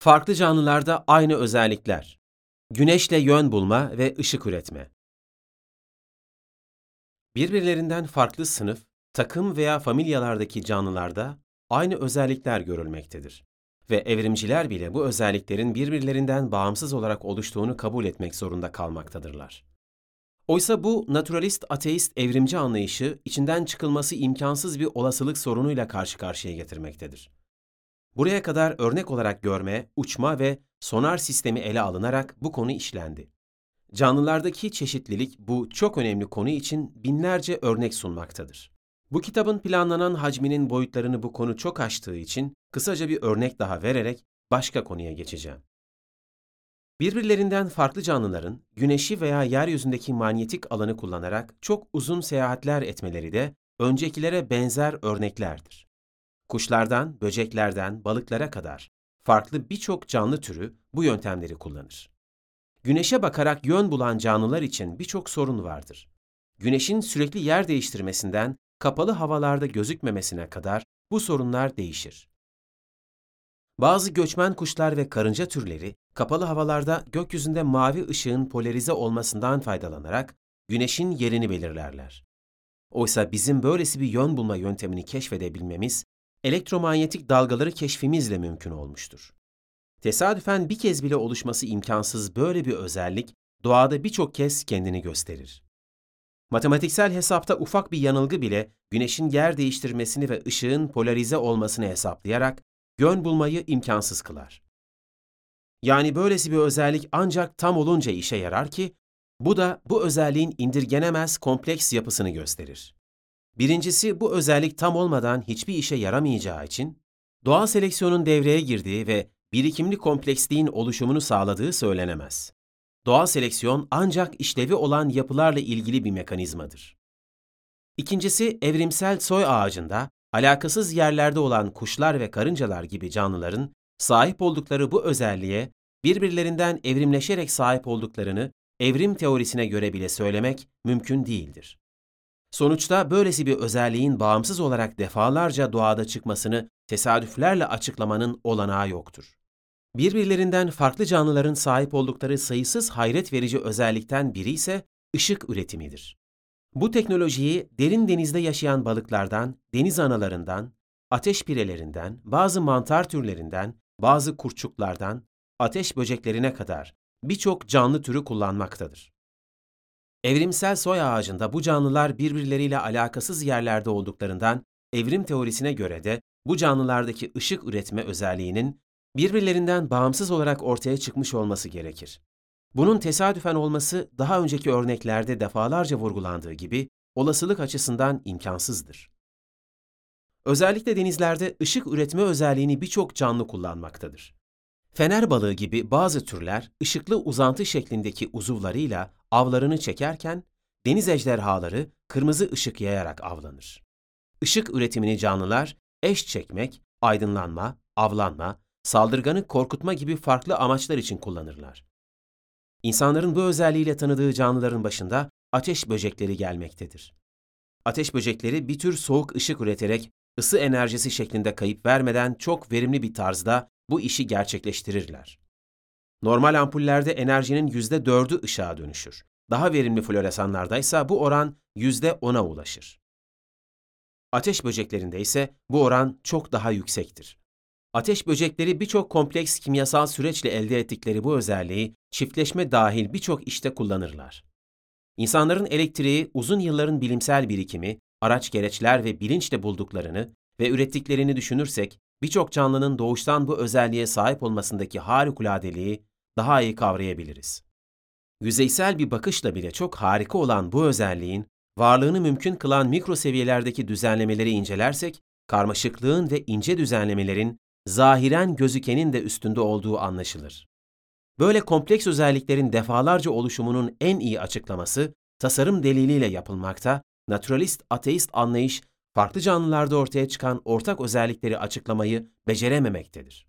Farklı canlılarda aynı özellikler. Güneşle yön bulma ve ışık üretme. Birbirlerinden farklı sınıf, takım veya familyalardaki canlılarda aynı özellikler görülmektedir. Ve evrimciler bile bu özelliklerin birbirlerinden bağımsız olarak oluştuğunu kabul etmek zorunda kalmaktadırlar. Oysa bu naturalist ateist evrimci anlayışı içinden çıkılması imkansız bir olasılık sorunuyla karşı karşıya getirmektedir. Buraya kadar örnek olarak görme, uçma ve sonar sistemi ele alınarak bu konu işlendi. Canlılardaki çeşitlilik bu çok önemli konu için binlerce örnek sunmaktadır. Bu kitabın planlanan hacminin boyutlarını bu konu çok aştığı için kısaca bir örnek daha vererek başka konuya geçeceğim. Birbirlerinden farklı canlıların güneşi veya yeryüzündeki manyetik alanı kullanarak çok uzun seyahatler etmeleri de öncekilere benzer örneklerdir. Kuşlardan, böceklerden, balıklara kadar farklı birçok canlı türü bu yöntemleri kullanır. Güneşe bakarak yön bulan canlılar için birçok sorun vardır. Güneşin sürekli yer değiştirmesinden kapalı havalarda gözükmemesine kadar bu sorunlar değişir. Bazı göçmen kuşlar ve karınca türleri kapalı havalarda gökyüzünde mavi ışığın polarize olmasından faydalanarak güneşin yerini belirlerler. Oysa bizim böylesi bir yön bulma yöntemini keşfedebilmemiz elektromanyetik dalgaları keşfimizle mümkün olmuştur. Tesadüfen bir kez bile oluşması imkansız böyle bir özellik doğada birçok kez kendini gösterir. Matematiksel hesapta ufak bir yanılgı bile güneşin yer değiştirmesini ve ışığın polarize olmasını hesaplayarak yön bulmayı imkansız kılar. Yani böylesi bir özellik ancak tam olunca işe yarar ki, bu da bu özelliğin indirgenemez kompleks yapısını gösterir. Birincisi bu özellik tam olmadan hiçbir işe yaramayacağı için, doğal seleksiyonun devreye girdiği ve birikimli kompleksliğin oluşumunu sağladığı söylenemez. Doğal seleksiyon ancak işlevi olan yapılarla ilgili bir mekanizmadır. İkincisi, evrimsel soy ağacında alakasız yerlerde olan kuşlar ve karıncalar gibi canlıların sahip oldukları bu özelliğe birbirlerinden evrimleşerek sahip olduklarını evrim teorisine göre bile söylemek mümkün değildir. Sonuçta böylesi bir özelliğin bağımsız olarak defalarca doğada çıkmasını tesadüflerle açıklamanın olanağı yoktur. Birbirlerinden farklı canlıların sahip oldukları sayısız hayret verici özellikten biri ise ışık üretimidir. Bu teknolojiyi derin denizde yaşayan balıklardan, deniz analarından, ateş pirelerinden, bazı mantar türlerinden, bazı kurçuklardan, ateş böceklerine kadar birçok canlı türü kullanmaktadır. Evrimsel soy ağacında bu canlılar birbirleriyle alakasız yerlerde olduklarından evrim teorisine göre de bu canlılardaki ışık üretme özelliğinin birbirlerinden bağımsız olarak ortaya çıkmış olması gerekir. Bunun tesadüfen olması daha önceki örneklerde defalarca vurgulandığı gibi olasılık açısından imkansızdır. Özellikle denizlerde ışık üretme özelliğini birçok canlı kullanmaktadır. Fener balığı gibi bazı türler ışıklı uzantı şeklindeki uzuvlarıyla avlarını çekerken deniz ejderhaları kırmızı ışık yayarak avlanır. Işık üretimini canlılar eş çekmek, aydınlanma, avlanma, saldırganı korkutma gibi farklı amaçlar için kullanırlar. İnsanların bu özelliğiyle tanıdığı canlıların başında ateş böcekleri gelmektedir. Ateş böcekleri bir tür soğuk ışık üreterek ısı enerjisi şeklinde kayıp vermeden çok verimli bir tarzda bu işi gerçekleştirirler. Normal ampullerde enerjinin yüzde dördü ışığa dönüşür. Daha verimli floresanlarda ise bu oran yüzde ona ulaşır. Ateş böceklerinde ise bu oran çok daha yüksektir. Ateş böcekleri birçok kompleks kimyasal süreçle elde ettikleri bu özelliği çiftleşme dahil birçok işte kullanırlar. İnsanların elektriği uzun yılların bilimsel birikimi, araç gereçler ve bilinçle bulduklarını ve ürettiklerini düşünürsek birçok canlının doğuştan bu özelliğe sahip olmasındaki harikuladeliği daha iyi kavrayabiliriz. Yüzeysel bir bakışla bile çok harika olan bu özelliğin varlığını mümkün kılan mikro seviyelerdeki düzenlemeleri incelersek, karmaşıklığın ve ince düzenlemelerin zahiren gözükenin de üstünde olduğu anlaşılır. Böyle kompleks özelliklerin defalarca oluşumunun en iyi açıklaması tasarım deliliyle yapılmakta, naturalist ateist anlayış farklı canlılarda ortaya çıkan ortak özellikleri açıklamayı becerememektedir.